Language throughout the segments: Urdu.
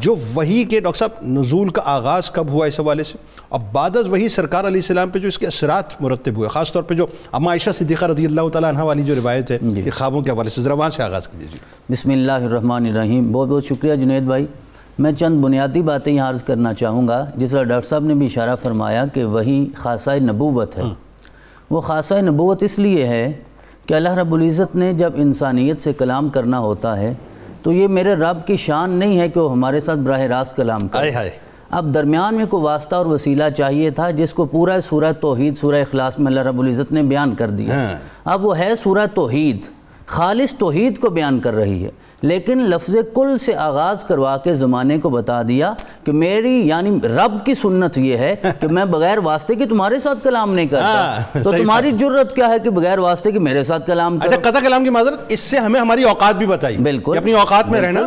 جو وہی کے ڈاکٹر صاحب نزول کا آغاز کب ہوا اس حوالے سے؟ اب بعد از وہی سرکار علیہ السلام پہ جو اس کے اثرات مرتب ہوئے خاص طور پہ جو اما عائشہ صدیقہ رضی اللہ تعالیٰ عنہ والی جو روایت ہے یہ خوابوں کے حوالے سے ذرا وہاں سے آغاز کیجیے۔ جی۔ بسم اللہ الرحمن الرحیم۔ بہت بہت شکریہ جنید بھائی۔ میں چند بنیادی باتیں یہاں عرض کرنا چاہوں گا جس طرح ڈاکٹر صاحب نے بھی اشارہ فرمایا کہ وہی خاصہ نبوت ہے۔ وہ خاصہ نبوت اس لیے ہے کہ اللہ رب العزت نے جب انسانیت سے کلام کرنا ہوتا ہے تو یہ میرے رب کی شان نہیں ہے کہ وہ ہمارے ساتھ براہ راست کلام کرے۔ ہائے اب درمیان میں کوئی واسطہ اور وسیلہ چاہیے تھا جس کو پورا سورہ توحید سورہ اخلاص میں اللہ رب العزت نے بیان کر دیا۔ ہاں۔ اب وہ ہے سورہ توحید۔ خالص توحید کو بیان کر رہی ہے۔ لیکن لفظ کل سے آغاز کروا کے زمانے کو بتا دیا کہ میری یعنی رب کی سنت یہ ہے کہ میں بغیر واسطے کی تمہارے ساتھ کلام نہیں ہاں، کرتا تو صحیح تمہاری جرت کیا ہے کہ بغیر واسطے کی میرے ساتھ کلام کرو؟ اچھا قطع کلام کی معذرت اس سے ہمیں ہماری اوقات بھی بتائی بالکل۔ اپنی اوقات میں رہنا۔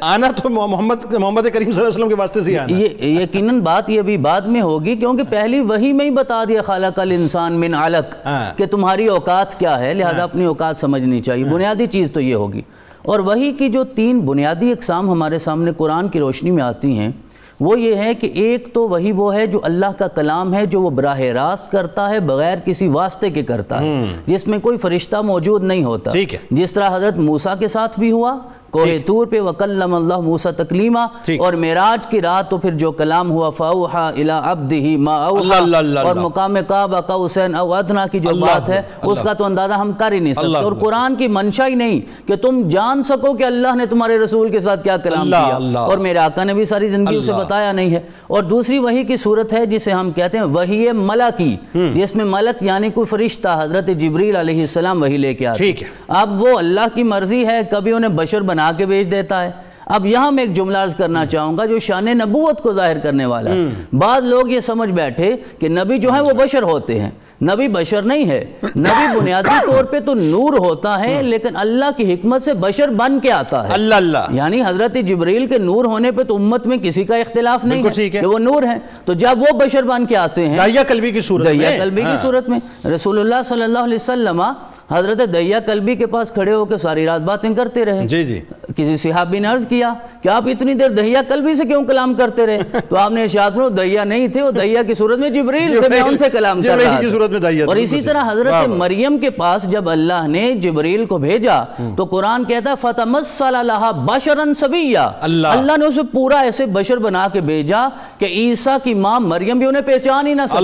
آنا تو محمد محمد کریم صلی اللہ علیہ وسلم کے واسطے سے آنا۔ یہ یقیناً بات یہ بھی بعد میں ہوگی کیونکہ پہلی وہی میں ہی بتا دیا خالق الانسان من علق ہاں۔ کہ تمہاری اوقات کیا ہے لہذا اپنی اوقات سمجھنی چاہیے۔ بنیادی چیز تو یہ ہوگی۔ اور وہی کی جو تین بنیادی اقسام ہمارے سامنے قرآن کی روشنی میں آتی ہیں وہ یہ ہے کہ ایک تو وہی وہ ہے جو اللہ کا کلام ہے جو وہ براہ راست کرتا ہے بغیر کسی واسطے کے کرتا ہے۔ جس میں کوئی فرشتہ موجود نہیں ہوتا۔ ٹھیک ہے۔ جس طرح حضرت موسیٰ کے ساتھ بھی ہوا کوہ طور پہ وکلم اللہ موسیٰ تکلیمہ ٹھیک۔ اور معراج کی رات تو پھر جو کلام ہوا فاوحا الی عبدہ ما اوحا اور۔ مقام کعبہ کا حسین او ادنا کی جو بات ہے۔ اس کا تو اندازہ ہم کر ہی نہیں سکتے اور۔ قرآن کی منشا ہی نہیں کہ تم جان سکو کہ اللہ نے تمہارے رسول کے ساتھ کیا کلام کیا۔ اور میرے آقا نے بھی ساری زندگی اسے۔ بتایا نہیں ہے اور دوسری وہی کی صورت ہے جسے ہم کہتے ہیں وہی ملکی جس میں ملک یعنی کوئی فرشتہ حضرت جبریل علیہ السلام وہی لے کے آتے ہے۔ اب وہ اللہ کی مرضی ہے کبھی انہیں بشر بنا کے بھیج دیتا ہے۔ اب یہاں میں ایک جملہ عرض کرنا چاہوں گا جو شان نبوت کو ظاہر کرنے والا ہے۔ بعض لوگ یہ سمجھ بیٹھے کہ نبی جو ہیں وہ بشر ہوتے ہیں۔ نبی بشر نہیں ہے۔ نبی بنیادی طور پہ تو نور ہوتا ہے لیکن اللہ کی حکمت سے بشر بن کے آتا ہے۔ اللہ اللہ۔ یعنی حضرت جبریل کے نور ہونے پہ تو امت میں کسی کا اختلاف نہیں ہے۔ کہ وہ نور ہیں۔ تو جب وہ بشر بن کے آتے ہیں دائیا قلبی کی صورت میں۔ قلبی کی ہاں۔ صورت میں۔ رسول اللہ صلی اللہ علیہ وسلم حضرت دیا قلبی کے پاس کھڑے ہو کے ساری رات باتیں کرتے رہے۔ جی جی۔ کسی صحابی نے عرض کیا کہ آپ اتنی دیر دہیا قلبی سے کیوں کلام کرتے رہے تو آپ نے ارشاد فرمایا دہیا نہیں تھے وہ دہیا کی صورت میں جبریل تھے میں ان سے کلام کر رہا کی تھا میں اور اسی طرح۔ حضرت۔ مریم کے پاس جب اللہ نے جبریل کو بھیجا تو قرآن کہتا ہے فتمثل لها بشرا سویا اللہ۔ نے اسے پورا ایسے بشر بنا کے بھیجا کہ عیسیٰ کی ماں مریم بھی انہیں پہچان ہی نہ سکی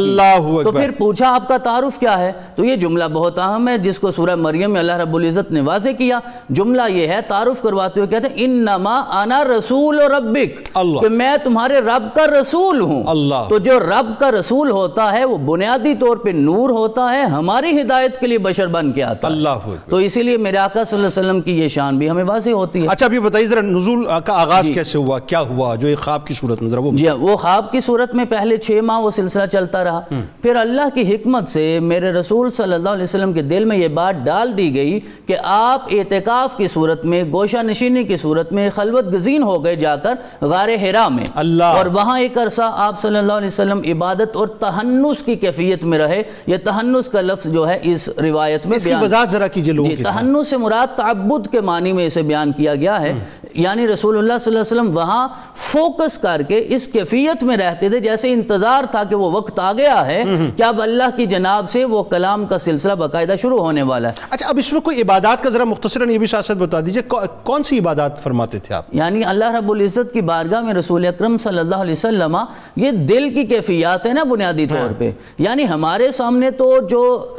تو۔ پھر پوچھا آپ کا تعارف کیا ہے تو یہ جملہ بہت اہم ہے جس کو سورہ مریم میں اللہ رب العزت نے واضح کیا جملہ یہ ہے تعارف کرواتے ہوئے کہتے ہیں انما انا رسول ربک اللہ۔ کہ میں تمہارے رب کا رسول ہوں اللہ۔ تو جو رب کا رسول ہوتا ہے وہ بنیادی طور پہ نور ہوتا ہے ہماری ہدایت کے لیے بشر بن کے آتا ہے اللہ اکبر۔ تو اسی لیے میرے آقا صلی اللہ علیہ وسلم کی یہ شان بھی ہمیں واضح ہوتی ہے اچھا ابھی بتائیے ذرا نزول کا آغاز جی۔ کیسے ہوا کیا ہوا جو ایک خواب کی صورت میں ذرا وہ جی ہاں، وہ خواب کی صورت میں پہلے چھ ماہ وہ سلسلہ چلتا رہا پھر اللہ کی حکمت سے میرے رسول صلی اللہ علیہ وسلم کے دل میں یہ بات ڈال دی گئی کہ آپ اعتکاف کی صورت میں گوشہ نشینی کی صورت میں خلوت گزین ہو گئے جا کر غار ہرا میں۔ اللہ۔ اور وہاں ایک عرصہ آپ صلی اللہ علیہ وسلم عبادت اور تہنس کی کیفیت میں رہے۔ یہ تہنس کا لفظ جو ہے اس روایت میں اس کی وضاحت ذرا کیجیے لوگوں جی کی تہنس سے مراد تعبد کے معنی میں اسے بیان کیا گیا ہے۔ یعنی رسول اللہ صلی اللہ علیہ وسلم وہاں فوکس کر کے اس کیفیت میں رہتے تھے جیسے انتظار تھا کہ وہ وقت آ گیا ہے کہ اب اللہ کی جناب سے وہ کلام کا سلسلہ باقاعدہ شروع ہونے والا ہے۔ اچھا اب اس میں کوئی عبادات کا ذرا مختصراً یہ بھی ساتھ ساتھ بتا دیجیے کو- کون سی عبادات فرماتے تھے آپ؟ یعنی اللہ رب العزت کی بارگاہ میں رسول اکرم صلی اللہ علیہ وسلم یہ دل کی کیفیات ہے نا بنیادی طور پہ۔ یعنی ہمارے سامنے تو جو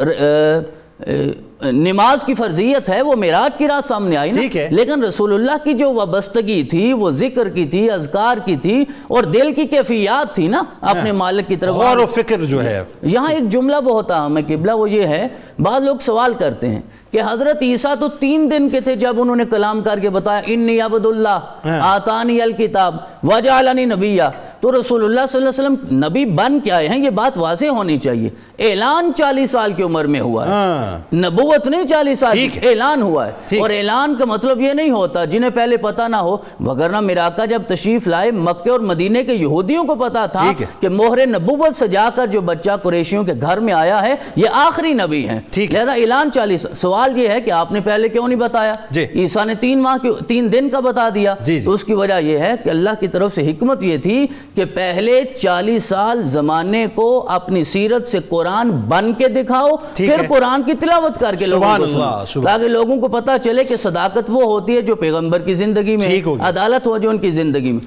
نماز کی فرضیت ہے وہ معراج کی رات سامنے آئی نا۔ لیکن رسول اللہ کی جو وابستگی تھی وہ ذکر کی تھی اذکار کی تھی اور دل کی کیفیات تھی نا اپنے مالک کی طرف۔ غور و فکر جو ہے۔ یہاں ایک جملہ بہت اہم ہے قبلہ وہ یہ ہے بعض لوگ سوال کرتے ہیں کہ حضرت عیسیٰ تو تین دن کے تھے جب انہوں نے کلام کر کے بتایا انی عبد اللہ آتانی الکتاب وجعلنی نبیہ تو رسول اللہ صلی اللہ علیہ وسلم نبی بن کے آئے ہیں یہ بات واضح ہونی چاہیے۔ اعلان چالیس سال کی عمر میں ہوا ہے۔ ہاں۔ نبوت نہیں چالیس سال کی اعلان ہوا ہے۔ اور اعلان کا مطلب یہ نہیں ہوتا جنہیں پہلے پتہ نہ ہو وگرنہ میرا آقا جب تشریف لائے مکے اور مدینے کے یہودیوں کو پتا تھا کہ مہر نبوت سجا کر جو بچہ قریشیوں کے گھر میں آیا ہے یہ آخری نبی ہیں۔ لہذا اعلان چالیس سوال یہ ہے کہ آپ نے پہلے کیوں نہیں بتایا؟ جی۔ عیسیٰ نے تین ماہ کی تین دن کا بتا دیا۔ جی جی۔ تو اس کی وجہ یہ ہے کہ اللہ کی طرف سے حکمت یہ تھی کہ پہلے چالیس سال زمانے کو اپنی سیرت سے قرآن بن کے دکھاؤ پھر قرآن کی تلاوت کر کے لوگوں تاکہ لوگوں کو پتہ چلے کہ صداقت وہ ہوتی ہے جو پیغمبر کی زندگی میں عدالت ہو جو ان کی زندگی میں۔